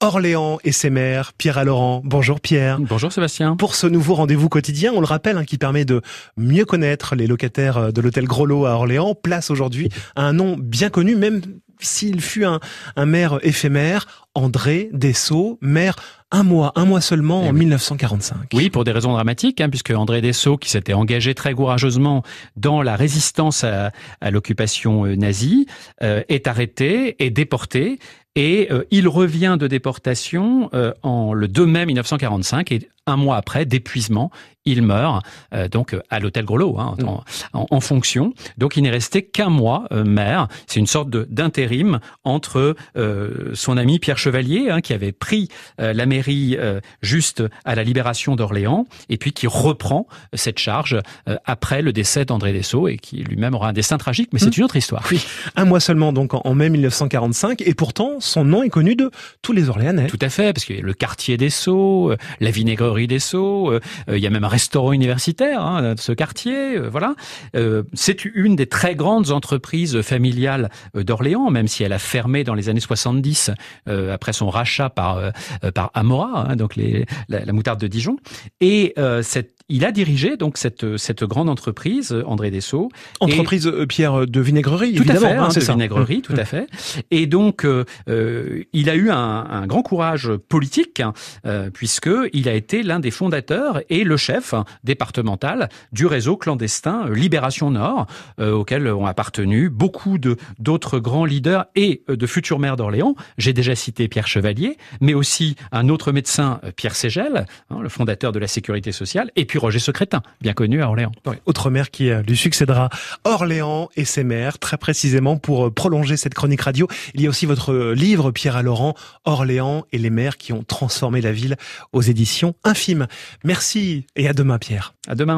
Orléans et ses maires, Pierre Laurent. Bonjour Pierre. Bonjour Sébastien. Pour ce nouveau rendez-vous quotidien, on le rappelle, hein, qui permet de mieux connaître les locataires euh, de l'hôtel Groslo à Orléans, place aujourd'hui à un nom bien connu, même s'il fut un, maire éphémère, André Dessau, maire un mois, un mois seulement en 1945. Eh oui, pour des raisons dramatiques, hein, puisque André Dessau, qui s'était engagé très courageusement dans la résistance à, l'occupation euh, nazie, euh, est arrêté et déporté. Et euh, il revient de déportation en le 2 mai 1945 et un mois après, d'épuisement, il meurt, euh, donc euh, à l'hôtel Grelot, hein, mm. en, fonction. Donc il n'est resté qu'un mois euh, maire. C'est une sorte d'intérim entre son ami Pierre Chevalier, hein, qui avait pris la mairie juste à la libération d'Orléans, et puis qui reprend cette charge après le décès d'André Dessau, et qui lui-même aura un destin tragique, mais c'est mm. une autre histoire. Oui, un mois seulement, donc en mai 1945, et pourtant son nom est connu de tous les Orléanais. Tout à fait, parce qu'il y a le quartier Dessau, la vinaigrerie des Sceaux. Euh, euh, il y a même un restaurant universitaire hein, ce quartier. Euh, voilà. c'est une des très grandes entreprises familiales d'Orléans, même si elle a fermé dans les années 70 après son rachat par par Amora, hein, donc les, la, moutarde de Dijon. Et cette il a dirigé donc cette cette grande entreprise, André Dessau. Entreprise Pierre de vinaigrerie, tout évidemment. À fait, hein, de vinaigrerie, tout à mmh. fait. Et donc il a eu un, un grand courage politique puisque il a été l'un des fondateurs et le chef départemental du réseau clandestin euh, Libération Nord, euh, auquel ont appartenu beaucoup de d'autres grands leaders et euh, de futurs maires d'Orléans. J'ai déjà cité Pierre Chevalier, mais aussi un autre médecin, Pierre Ségel, hein, le fondateur de la sécurité sociale, et puis Roger Secrétin, bien connu à Orléans. autre maire qui lui succédera, Orléans et ses maires, très précisément pour prolonger cette chronique radio. Il y a aussi votre livre, Pierre à Laurent, Orléans et les maires qui ont transformé la ville aux éditions Infime. Merci et à demain Pierre. À demain.